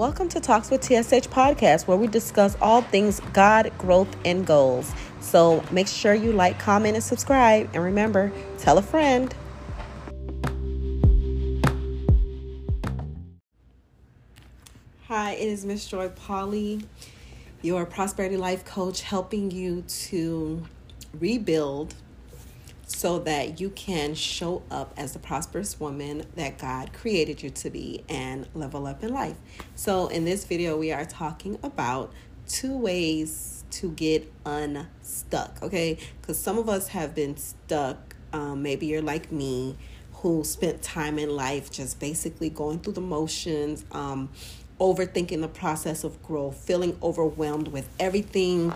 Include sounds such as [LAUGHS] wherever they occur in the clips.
Welcome to Talks with TSH podcast, where we discuss all things God, growth, and goals. So make sure you like, comment, and subscribe. And remember, tell a friend. Hi, it is Miss Joy Poli, your prosperity life coach, helping you to rebuild so that you can show up as the prosperous woman that God created you to be and level up in life. So, in this video, we are talking about two ways to get unstuck, okay? Because some of us have been stuck. Um, maybe you're like me who spent time in life just basically going through the motions, um, overthinking the process of growth, feeling overwhelmed with everything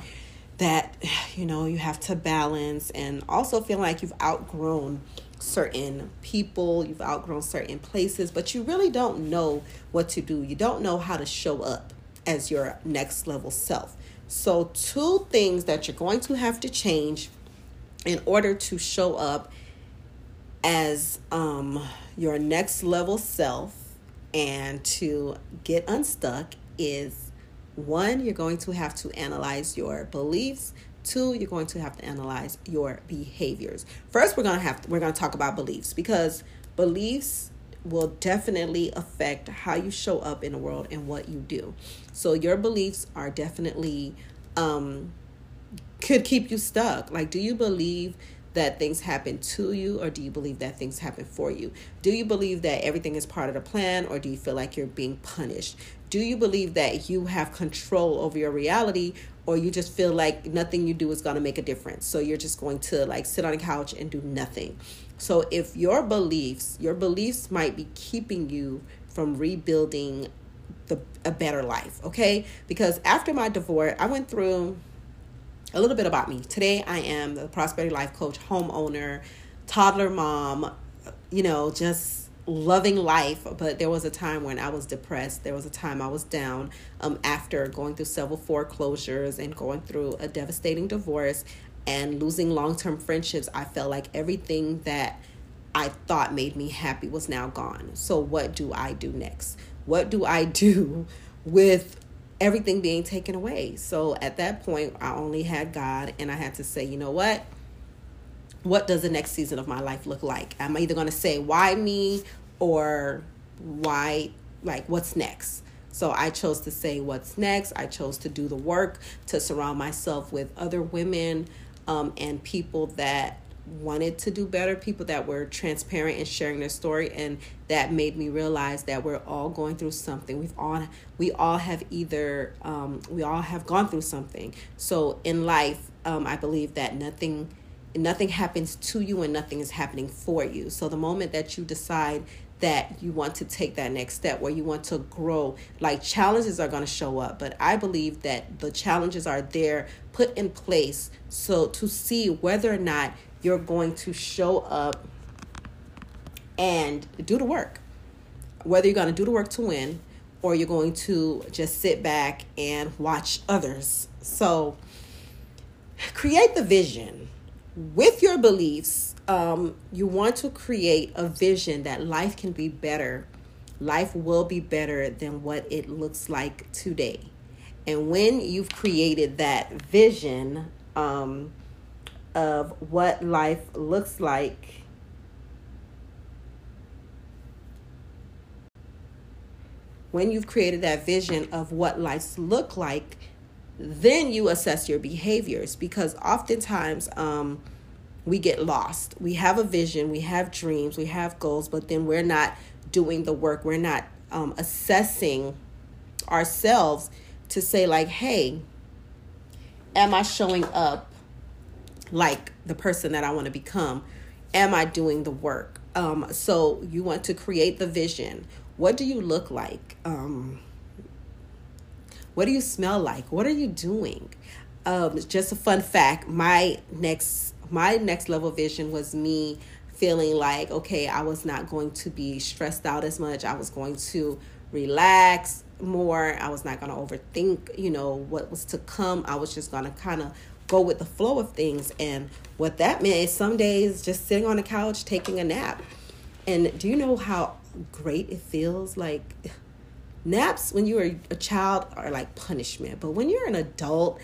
that you know you have to balance and also feeling like you've outgrown certain people, you've outgrown certain places, but you really don't know what to do. You don't know how to show up as your next level self. So, two things that you're going to have to change in order to show up as um, your next level self and to get unstuck is one, you're going to have to analyze your beliefs. Two, you're going to have to analyze your behaviors. First, we're going to have to, we're to talk about beliefs because beliefs will definitely affect how you show up in the world and what you do. So your beliefs are definitely um could keep you stuck. Like do you believe that things happen to you or do you believe that things happen for you? Do you believe that everything is part of the plan or do you feel like you're being punished? Do you believe that you have control over your reality or you just feel like nothing you do is going to make a difference? So you're just going to like sit on a couch and do nothing. So if your beliefs, your beliefs might be keeping you from rebuilding the a better life, okay? Because after my divorce, I went through a little bit about me. Today, I am the Prosperity Life Coach, homeowner, toddler mom, you know, just loving life. But there was a time when I was depressed. There was a time I was down um, after going through several foreclosures and going through a devastating divorce and losing long term friendships. I felt like everything that I thought made me happy was now gone. So, what do I do next? What do I [LAUGHS] do with everything being taken away. So at that point, I only had God, and I had to say, you know what? What does the next season of my life look like? I'm either going to say, why me, or why, like, what's next? So I chose to say, what's next? I chose to do the work, to surround myself with other women um, and people that wanted to do better, people that were transparent and sharing their story and that made me realize that we're all going through something. We've all we all have either um, we all have gone through something. So in life, um, I believe that nothing nothing happens to you and nothing is happening for you. So the moment that you decide that you want to take that next step where you want to grow like challenges are going to show up but i believe that the challenges are there put in place so to see whether or not you're going to show up and do the work. Whether you're going to do the work to win or you're going to just sit back and watch others. So, create the vision with your beliefs. Um, you want to create a vision that life can be better. Life will be better than what it looks like today. And when you've created that vision, um, of what life looks like when you've created that vision of what life look like then you assess your behaviors because oftentimes um, we get lost we have a vision we have dreams we have goals but then we're not doing the work we're not um, assessing ourselves to say like hey am i showing up like the person that I want to become? Am I doing the work? Um, so you want to create the vision. What do you look like? Um, what do you smell like? What are you doing? Um, just a fun fact. My next my next level vision was me feeling like okay, I was not going to be stressed out as much. I was going to relax more. I was not going to overthink, you know, what was to come. I was just going to kind of go with the flow of things. And what that meant is some days just sitting on the couch taking a nap. And do you know how great it feels? Like naps when you were a child are like punishment, but when you're an adult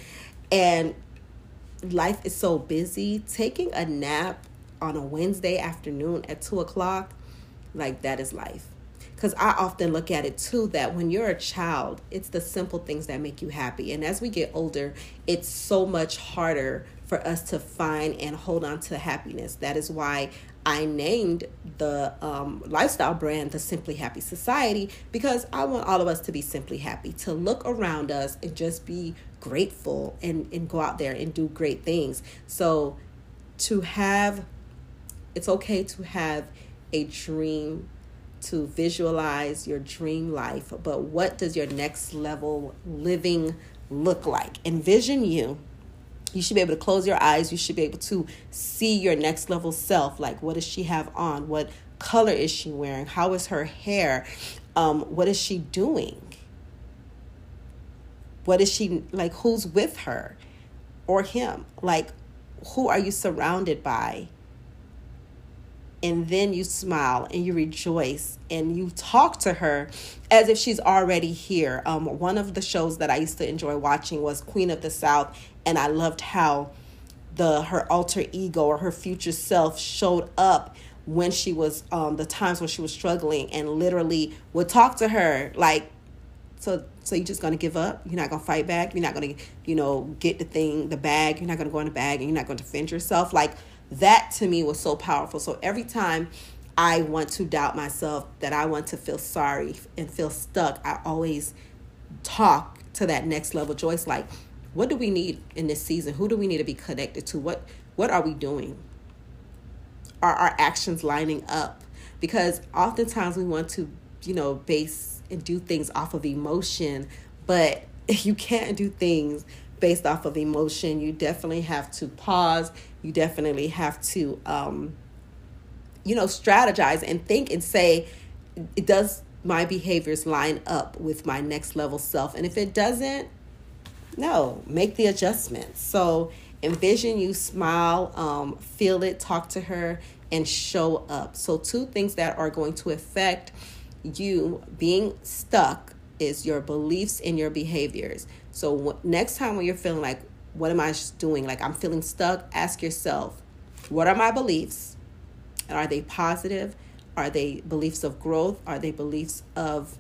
and life is so busy, taking a nap on a Wednesday afternoon at two o'clock, like that is life. Because I often look at it too that when you're a child, it's the simple things that make you happy. And as we get older, it's so much harder for us to find and hold on to happiness. That is why I named the um, lifestyle brand the Simply Happy Society because I want all of us to be simply happy, to look around us and just be grateful and, and go out there and do great things. So, to have, it's okay to have a dream, to visualize your dream life, but what does your next level living look like? Envision you you should be able to close your eyes. You should be able to see your next level self. Like what does she have on? What color is she wearing? How is her hair? Um, what is she doing? What is she like who's with her or him? Like who are you surrounded by and then you smile and you rejoice and you talk to her as if she's already here. Um, one of the shows that I used to enjoy watching was Queen of the South, and I loved how the her alter ego or her future self showed up when she was um, the times when she was struggling and literally would talk to her like so so you're just gonna give up? You're not gonna fight back? You're not gonna you know get the thing the bag? You're not gonna go in the bag and you're not gonna defend yourself? Like that to me was so powerful. So every time I want to doubt myself, that I want to feel sorry and feel stuck, I always talk to that next level Joyce like, what do we need in this season? Who do we need to be connected to? What what are we doing? Are our actions lining up? Because oftentimes we want to, you know, base and do things off of emotion, but [LAUGHS] you can't do things based off of emotion. You definitely have to pause. You definitely have to, um, you know, strategize and think and say, does my behaviors line up with my next level self? And if it doesn't, no, make the adjustments. So envision you smile, um, feel it, talk to her, and show up. So, two things that are going to affect you being stuck is your beliefs and your behaviors. So next time when you're feeling like, what am I doing? Like I'm feeling stuck, ask yourself, what are my beliefs? And are they positive? Are they beliefs of growth? Are they beliefs of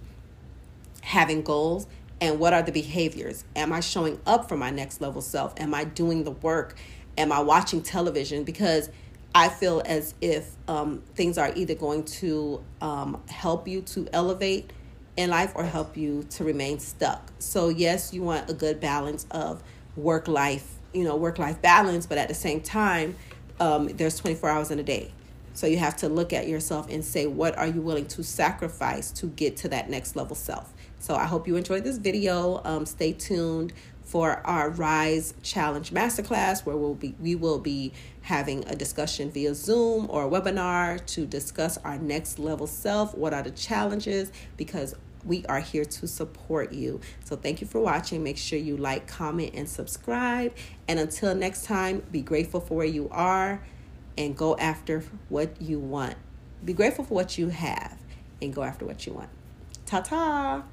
having goals? And what are the behaviors? Am I showing up for my next level self? Am I doing the work? Am I watching television? Because I feel as if um, things are either going to um, help you to elevate in life or help you to remain stuck. So, yes, you want a good balance of work life, you know, work life balance, but at the same time, um, there's 24 hours in a day. So, you have to look at yourself and say, what are you willing to sacrifice to get to that next level self? So, I hope you enjoyed this video. Um, stay tuned for our Rise Challenge Masterclass, where we'll be we will be having a discussion via Zoom or webinar to discuss our next level self. What are the challenges? Because we are here to support you. So thank you for watching. Make sure you like, comment, and subscribe. And until next time, be grateful for where you are and go after what you want. Be grateful for what you have and go after what you want. Ta ta.